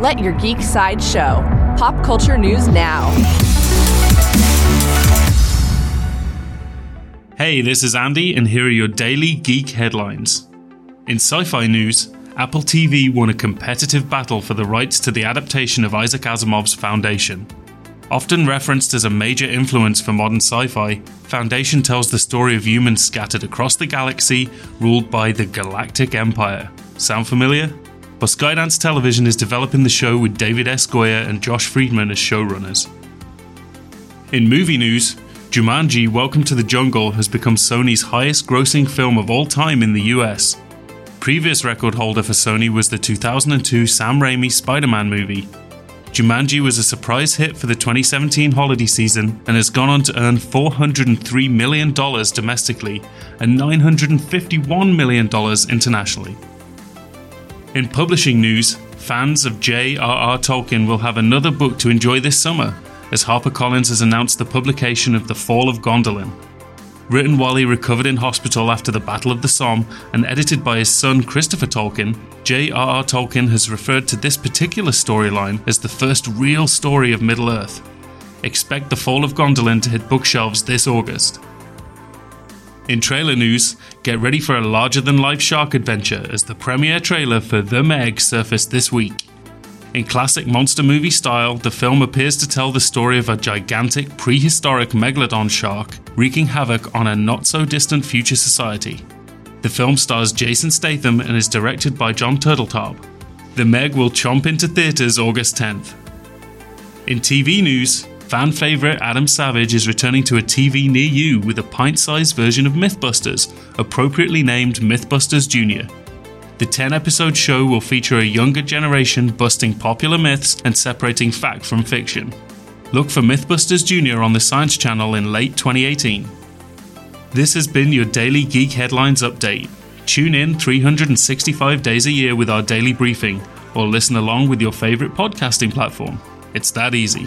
Let your geek side show. Pop culture news now. Hey, this is Andy, and here are your daily geek headlines. In sci fi news, Apple TV won a competitive battle for the rights to the adaptation of Isaac Asimov's Foundation. Often referenced as a major influence for modern sci fi, Foundation tells the story of humans scattered across the galaxy, ruled by the Galactic Empire. Sound familiar? Well, Skydance Television is developing the show with David S. And Josh Friedman as showrunners. In movie news, Jumanji Welcome to the Jungle has become Sony's highest grossing film of all time in the US. Previous record holder for Sony was the 2002 Sam Raimi Spider Man movie, Jumanji was a surprise hit for the 2017 holiday season and has gone on to earn $403 million domestically and $951 million internationally. In publishing news, fans of J.R.R. Tolkien will have another book to enjoy this summer, as HarperCollins has announced the publication of The Fall of Gondolin, Written while he recovered in hospital after the Battle of the Somme and edited by his son Christopher Tolkien, J.R.R. Tolkien has referred to this particular storyline as the first real story of Middle Earth. Expect The Fall of Gondolin to hit bookshelves this August. In trailer news, get ready for a larger than life shark adventure as the premiere trailer for The Meg surfaced this week. In classic monster movie style, the film appears to tell the story of a gigantic prehistoric megalodon shark wreaking havoc on a not so distant future society. The film stars Jason Statham and is directed by John Turteltaub. The Meg will chomp into theaters August 10th. In TV news, fan favorite Adam Savage is returning to a TV near you with a pint sized version of Mythbusters, appropriately named Mythbusters Jr. The 10 episode show will feature a younger generation busting popular myths and separating fact from fiction. Look for Mythbusters Jr. on the Science Channel in late 2018. This has been your daily Geek Headlines update. Tune in 365 days a year with our daily briefing, or listen along with your favorite podcasting platform. It's that easy.